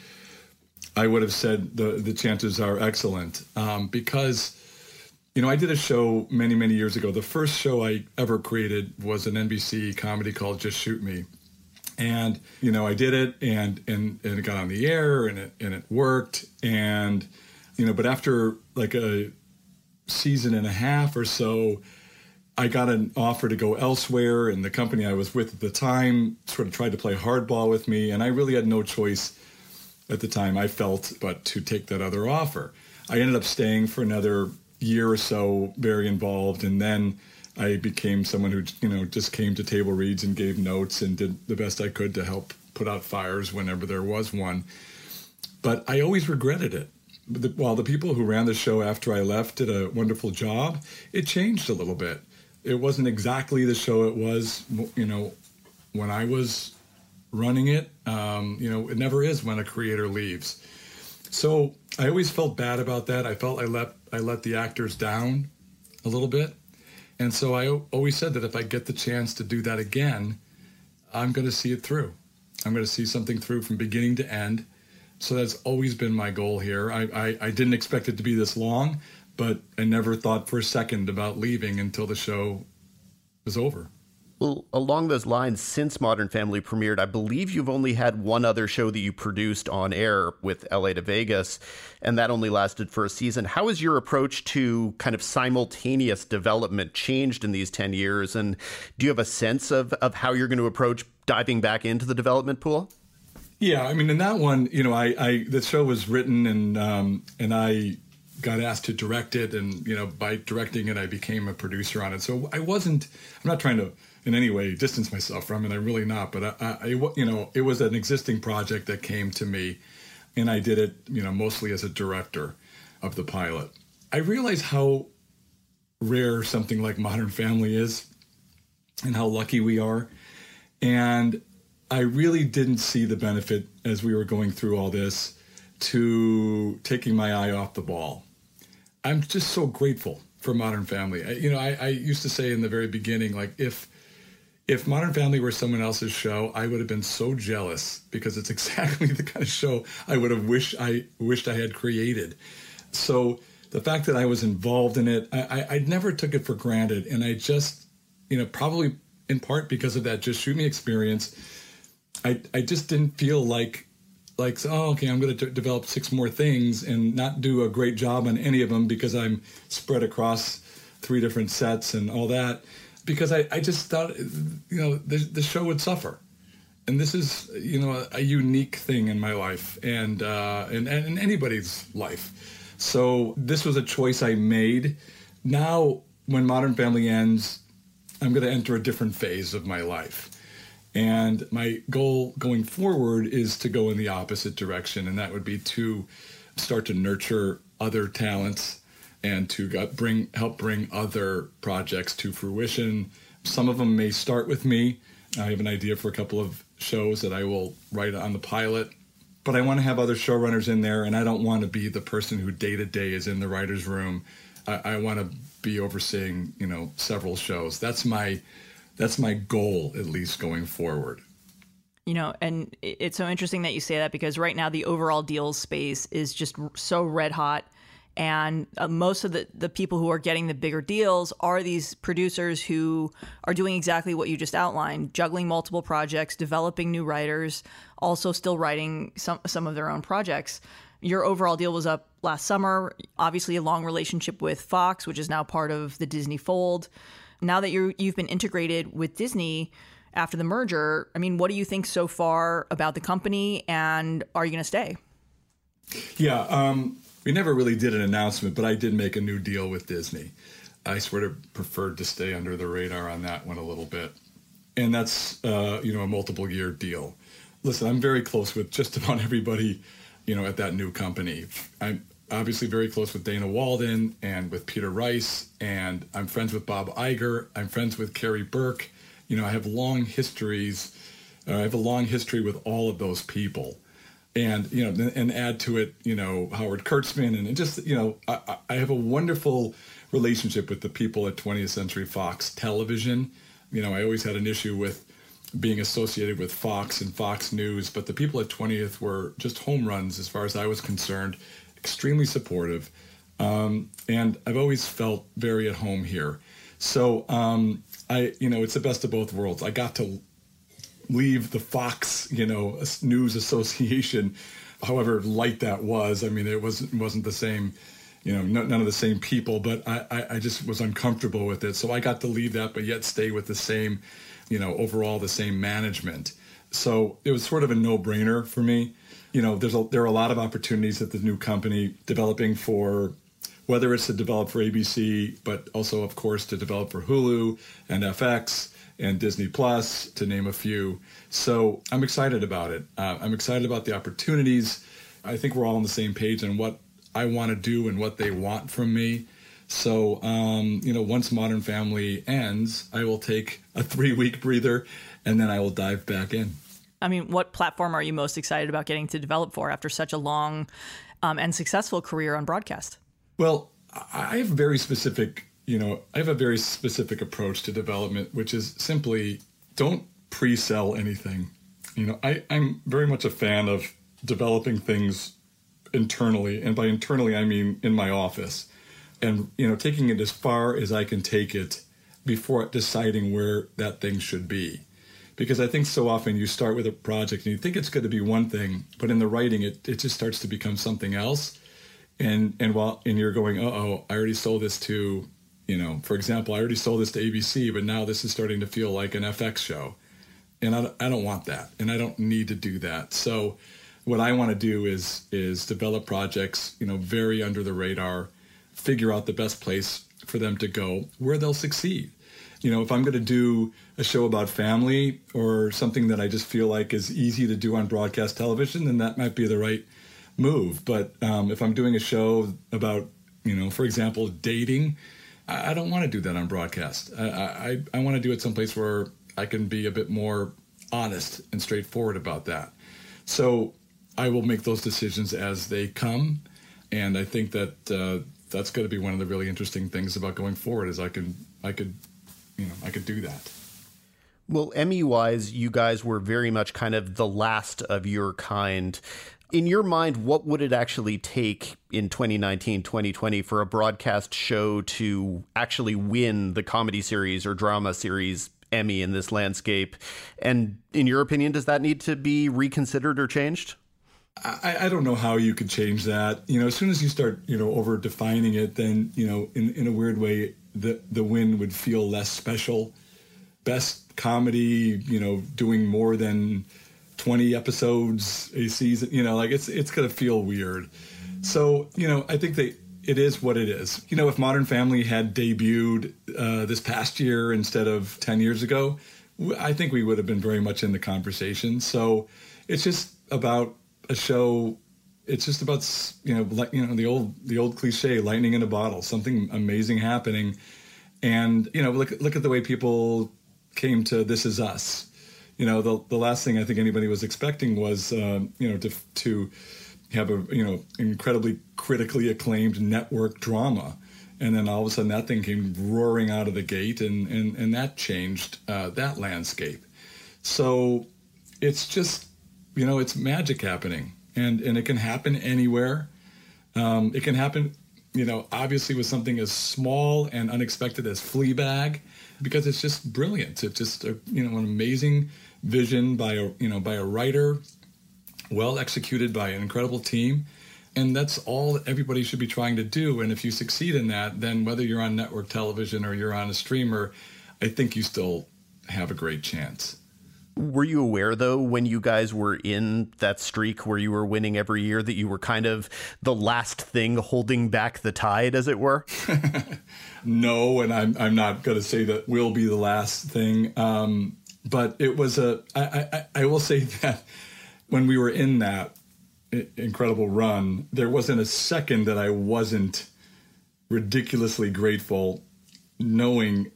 I would have said the, the chances are excellent um, because, you know, I did a show many, many years ago. The first show I ever created was an NBC comedy called Just Shoot Me. And, you know, I did it and, and, and it got on the air and it, and it worked. And, you know, but after like a season and a half or so, I got an offer to go elsewhere, and the company I was with at the time sort of tried to play hardball with me, and I really had no choice at the time, I felt, but to take that other offer. I ended up staying for another year or so, very involved, and then I became someone who, you know, just came to table reads and gave notes and did the best I could to help put out fires whenever there was one. But I always regretted it the, while the people who ran the show after I left did a wonderful job, it changed a little bit. It wasn't exactly the show it was, you know, when I was running it. Um, you know, it never is when a creator leaves. So I always felt bad about that. I felt I let I let the actors down a little bit, and so I always said that if I get the chance to do that again, I'm going to see it through. I'm going to see something through from beginning to end so that's always been my goal here. I, I, I, didn't expect it to be this long, but I never thought for a second about leaving until the show was over. Well, along those lines, since Modern Family premiered, I believe you've only had one other show that you produced on air with LA to Vegas, and that only lasted for a season. How has your approach to kind of simultaneous development changed in these 10 years? And do you have a sense of, of how you're going to approach diving back into the development pool? Yeah, I mean, in that one, you know, I, I the show was written and um, and I got asked to direct it, and you know, by directing it, I became a producer on it. So I wasn't. I'm not trying to in any way distance myself from it. I'm really not. But I, I you know, it was an existing project that came to me, and I did it, you know, mostly as a director of the pilot. I realized how rare something like Modern Family is, and how lucky we are, and I really didn't see the benefit as we were going through all this to taking my eye off the ball. I'm just so grateful for Modern Family. I, you know, I, I, used to say in the very beginning, like if if Modern Family were someone else's show, I would have been so jealous because it's exactly the kind of show I would have wished I wished I had created. So the fact that I was involved in it, I, I, I never took it for granted, and I just, you know, probably in part because of that just shoot me experience I I just didn't feel like like oh okay I'm going to develop six more things and not do a great job on any of them because I'm spread across three different sets and all that. Because I, I just thought you know the, the show would suffer. And this is you know a, a unique thing in my life and uh, and, and in anybody's life. So this was a choice I made. Now when Modern Family ends I'm going to enter a different phase of my life and my goal going forward is to go in the opposite direction, and that would be to start to nurture other talents and to bring help bring other projects to fruition. Some of them may start with me. I have an idea for a couple of shows that I will write on the pilot, but I want to have other showrunners in there, and I don't want to be the person who day to day is in the writers' room. I, I want to be overseeing, you know, several shows. That's my that's my goal at least going forward you know and it's so interesting that you say that because right now the overall deals space is just so red hot And uh, most of the, the people who are getting the bigger deals are these producers who are doing exactly what you just outlined juggling multiple projects, developing new writers, also still writing some, some of their own projects. Your overall deal was up last summer. Obviously, a long relationship with Fox, which is now part of the Disney fold. Now that you you've been integrated with Disney after the merger, I mean, what do you think so far about the company, and are you going to stay? Yeah, um, we never really did an announcement, but I did make a new deal with Disney. I sort of preferred to stay under the radar on that one a little bit, and that's uh, you know a multiple year deal. Listen, I'm very close with just about everybody you know, at that new company. I'm obviously very close with Dana Walden and with Peter Rice, and I'm friends with Bob Iger. I'm friends with Karey Burke. You know, I have long histories. Uh, I have a long history with all of those people. And you know, and add to it, you know, Howard Kurtzman, and, and just you know, I, I have a wonderful relationship with the people at 20th Century Fox Television. You know, I always had an issue with being associated with Fox and Fox News, but the people at 20th were just home runs as far as I was concerned, extremely supportive. Um, and I've always felt very at home here. So um, I, you know, it's the best of both worlds. I got to leave the Fox, you know, News Association, however light that was. I mean, it wasn't wasn't the same, you know, none of the same people. But I, I, I just was uncomfortable with it, so I got to leave that, but yet stay with the same you know, overall the same management. So it was sort of a no-brainer for me. You know, there's a, there are a lot of opportunities at the new company developing for whether it's to develop for ABC, but also, of course, to develop for Hulu and FX and Disney Plus, to name a few. So I'm excited about it. Uh, I'm excited about the opportunities. I think we're all on the same page on what I want to do and what they want from me. So, um, you know, once Modern Family ends, I will take a three week breather and then I will dive back in. I mean, what platform are you most excited about getting to develop for after such a long um, and successful career on broadcast? Well, I have very specific, you know, I have a very specific approach to development, which is simply don't pre sell anything. You know, I, I'm very much a fan of developing things internally. And by internally, I mean in my office and you know taking it as far as I can take it before deciding where that thing should be. Because I think so often you start with a project and you think it's going to be one thing, but in the writing it, it just starts to become something else. And and while and you're going, uh oh, I already sold this to, you know, for example, I already sold this to ABC, but now this is starting to feel like an FX show. And I, I don't want that. And I don't need to do that. So what I want to do is is develop projects, you know, very under the radar figure out the best place for them to go where they'll succeed. You know, if I'm going to do a show about family or something that I just feel like is easy to do on broadcast television, then that might be the right move. But um, if I'm doing a show about, you know, for example, dating, I, I don't want to do that on broadcast. I, I, I want to do it someplace where I can be a bit more honest and straightforward about that. So I will make those decisions as they come. And I think that uh, that's going to be one of the really interesting things about going forward is I can I could you know I could do that. Well, Emmy wise, you guys were very much kind of the last of your kind. In your mind, what would it actually take in 2019, 2020 for a broadcast show to actually win the comedy series or drama series Emmy in this landscape? And in your opinion, does that need to be reconsidered or changed? I, I, don't know how you could change that. You know, as soon as you start, you know, over defining it, then, you know, in, in a weird way, the, the win would feel less special. Best comedy, you know, doing more than 20 episodes a season, you know, like it's, it's to feel weird. So, you know, I think that it is what it is. You know, if Modern Family had debuted uh, this past year instead of 10 years ago, I think we would have been very much in the conversation. So it's just about a show it's just about you know like you know the old the old cliche lightning in a bottle something amazing happening. And you know look look at the way people came to this is us. You know the the last thing i think anybody was expecting was um, you know to to have a you know incredibly critically acclaimed network drama. And then all of a sudden that thing came roaring out of the gate and and, and that changed uh, that landscape. So it's just you know, it's magic happening, and and it can happen anywhere. Um, it can happen you know, obviously with something as small and unexpected as Fleabag, because it's just brilliant. It's just a, you know an amazing vision by a you know by a writer, well executed by an incredible team, and that's all everybody should be trying to do. And if you succeed in that, then whether you're on network television or you're on a streamer, I think you still have a great chance. Were you aware, though, when you guys were in that streak where you were winning every year, that you were kind of the last thing holding back the tide, as it were? no, and I'm, I'm not going to say that we'll be the last thing. Um, but it was a. I, I, I will say that when we were in that incredible run, there wasn't a second that I wasn't ridiculously grateful, knowing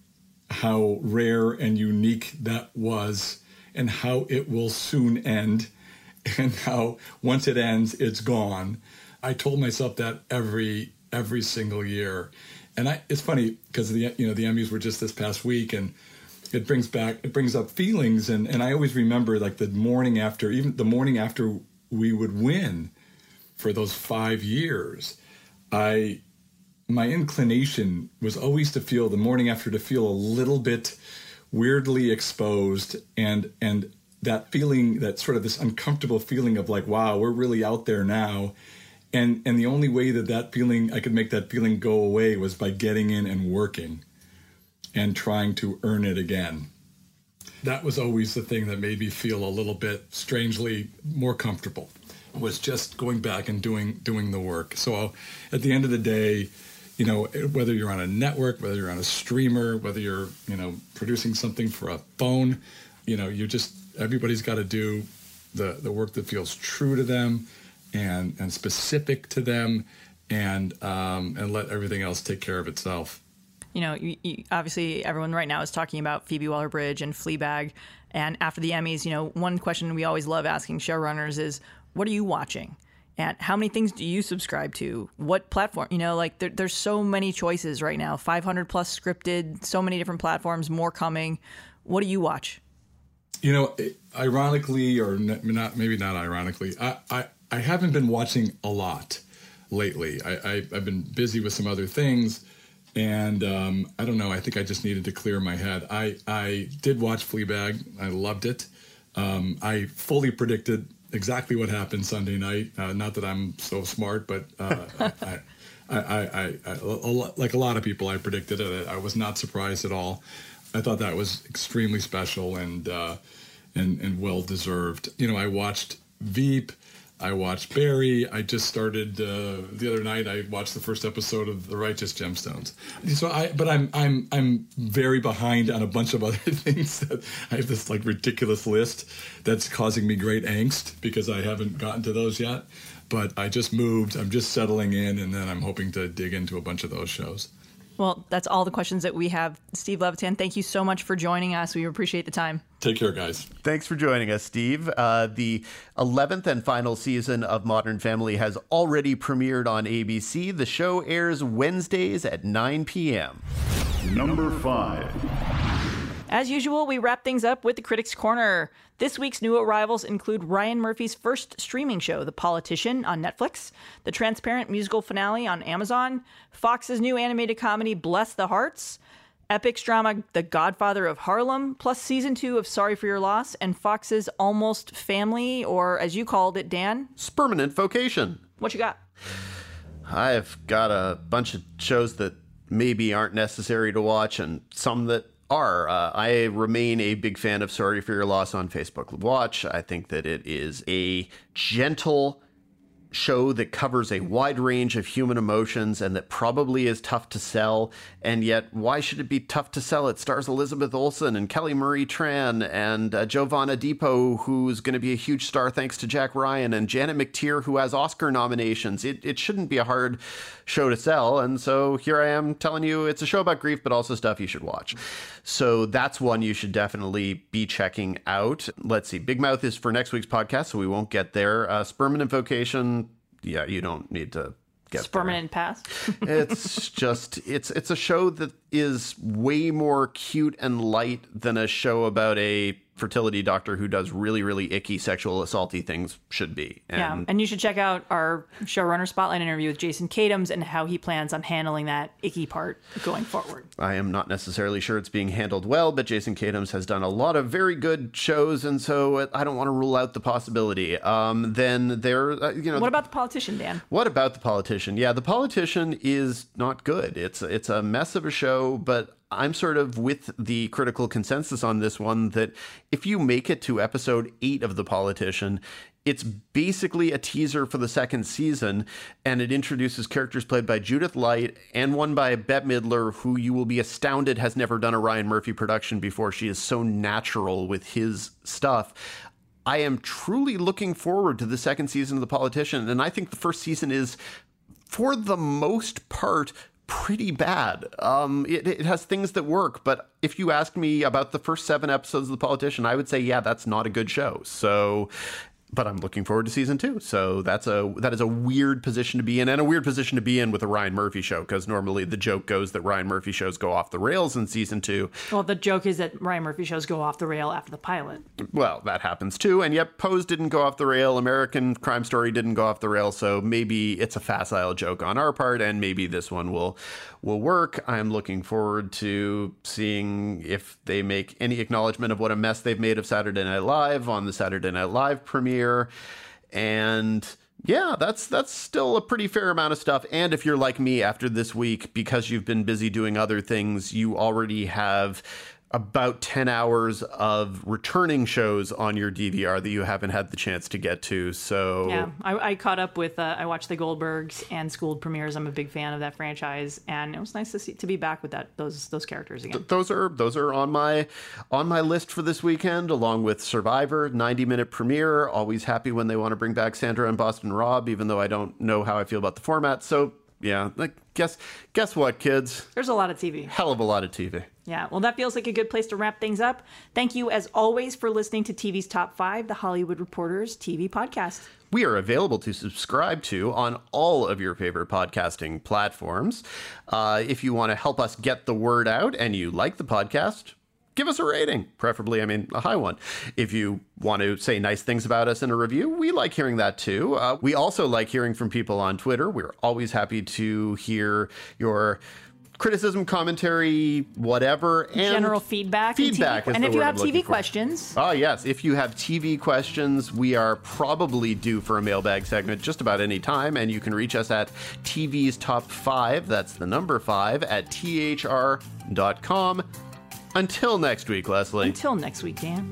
how rare and unique that was and how it will soon end and how once it ends it's gone. I told myself that every every single year. And I, it's funny because the you know the emmys were just this past week and it brings back it brings up feelings. And and i always remember like the morning after even the morning after we would win for those five years i my inclination was always to feel the morning after to feel a little bit weirdly exposed and and that feeling that sort of this uncomfortable feeling of like wow we're really out there now. And and the only way that that feeling i could make that feeling go away was by getting in and working and trying to earn it again. That was always the thing that made me feel a little bit strangely more comfortable was just going back and doing doing the work. So at the end of the day you know, whether you're on a network, whether you're on a streamer, whether you're, you know, producing something for a phone, you know, you just everybody's got to do the the work that feels true to them and and specific to them and um, and let everything else take care of itself. You know, you, you, obviously everyone right now is talking about Phoebe Waller-Bridge and Fleabag, and after the Emmys, you know, one question we always love asking showrunners is, "What are you watching?" And how many things do you subscribe to? What platform you know like there, there's so many choices right now. 500 plus scripted so many different platforms more coming. What do you watch? You know ironically or not maybe not ironically i i, I haven't been watching a lot lately. I, I have been busy with some other things and um, i don't know i think i just needed to clear my head. I i did watch fleabag. I loved it. Um, i fully predicted exactly what happened Sunday night. Uh, not that I'm so smart, but uh, I, I, I, I, like a lot of people, I predicted it. I was not surprised at all. I thought that was extremely special and uh, and and well deserved. You know, I watched Veep. I watched Barry. I just started uh, the other night. I watched the first episode of The Righteous Gemstones. So I, but I'm I'm I'm very behind on a bunch of other things. That I have this like ridiculous list that's causing me great angst because I haven't gotten to those yet. But I just moved. I'm just settling in, and then I'm hoping to dig into a bunch of those shows. Well, that's all the questions that we have. Steve Levitan, thank you so much for joining us. We appreciate the time. Take care, guys. Thanks for joining us, Steve. Uh, the 11th and final season of Modern Family has already premiered on ABC. The show airs Wednesdays at 9 p.m. Number five. As usual, we wrap things up with the Critics Corner. This week's new arrivals include Ryan Murphy's first streaming show, The Politician, on Netflix, the Transparent musical finale on Amazon, Fox's new animated comedy, Bless the Hearts, Epix drama The Godfather of Harlem, plus season two of Sorry for Your Loss, and Fox's Almost Family, or as you called it, Dan, Spermanent Vocation. What you got? I've got a bunch of shows that maybe aren't necessary to watch and some that are. Uh, I remain a big fan of Sorry for Your Loss on Facebook Watch. I think that it is a gentle show that covers a wide range of human emotions and that probably is tough to sell. And yet, why should it be tough to sell? It stars Elizabeth Olsen and Kelly Marie Tran and uh, Jovan Adepo, who's going to be a huge star thanks to Jack Ryan, and Janet McTeer, who has Oscar nominations. It, it shouldn't be a hard show to sell. And so here I am telling you it's a show about grief, but also stuff you should watch. So that's one you should definitely be checking out. Let's see. Big Mouth is for next week's podcast, so we won't get there. Uh, and Vocation, yeah, you don't need to get permanent pass. it's just it's it's a show that is way more cute and light than a show about a fertility doctor who does really, really icky sexual assaulty things should be. And yeah, and you should check out our showrunner spotlight interview with Jason Katims and how he plans on handling that icky part going forward. I am not necessarily sure it's being handled well, but Jason Katims has done a lot of very good shows, and so I don't want to rule out the possibility. Um, then there, uh, you know, What about the politician, Dan? What about the politician? Yeah, the politician is not good. It's it's a mess of a show, but I'm sort of with the critical consensus on this one that if you make it to episode 8 of The Politician, it's basically a teaser for the second season, and it introduces characters played by Judith Light and one by Bette Midler, who you will be astounded has never done a Ryan Murphy production before. She is so natural with his stuff. I am truly looking forward to the second season of The Politician, and I think the first season is, for the most part, pretty bad. Um, it, it, has things that work, but if you ask me about the first seven episodes of The Politician, I would say, yeah, that's not a good show. So but I'm looking forward to season two. So that's a that is a weird position to be in, and a weird position to be in with a Ryan Murphy show because normally the joke goes that Ryan Murphy shows go off the rails in season two. Well, the joke is that Ryan Murphy shows go off the rail after the pilot. Well, that happens too, and yet Pose didn't go off the rail. American Crime Story didn't go off the rail, so maybe it's a facile joke on our part, and maybe this one will will work. I'm looking forward to seeing if they make any acknowledgement of what a mess they've made of Saturday Night Live on the Saturday Night Live premiere. And yeah, that's that's still a pretty fair amount of stuff. And if you're like me after this week, because you've been busy doing other things, you already have about 10 hours of returning shows on your DVR that you haven't had the chance to get to. So yeah, I, I caught up with uh, I watched the Goldbergs and Schooled premieres. I'm a big fan of that franchise, and it was nice to see to be back with that those those characters again. Th- those are those are on my on my list for this weekend, along with Survivor, 90 minute premiere. Always happy when they want to bring back Sandra and Boston Rob, even though I don't know how I feel about the format. So yeah, like guess guess what, kids? There's a lot of TV. Hell of a lot of TV. Yeah, well, that feels like a good place to wrap things up. Thank you, as always, for listening to TV's Top 5, the Hollywood Reporters TV podcast. We are available to subscribe to on all of your favorite podcasting platforms. Uh, if you want to help us get the word out and you like the podcast, give us a rating, preferably, I mean, a high one. If you want to say nice things about us in a review, we like hearing that too. Uh, we also like hearing from people on Twitter. We're always happy to hear your criticism, commentary, whatever, and general feedback. Feedback, and, and if you have TV questions, oh yes, if you have TV questions, we are probably due for a mailbag segment just about any time, and you can reach us at TV's Top Five. That's the number five at thr.com. Until next week, Leslie. Until next week, Dan.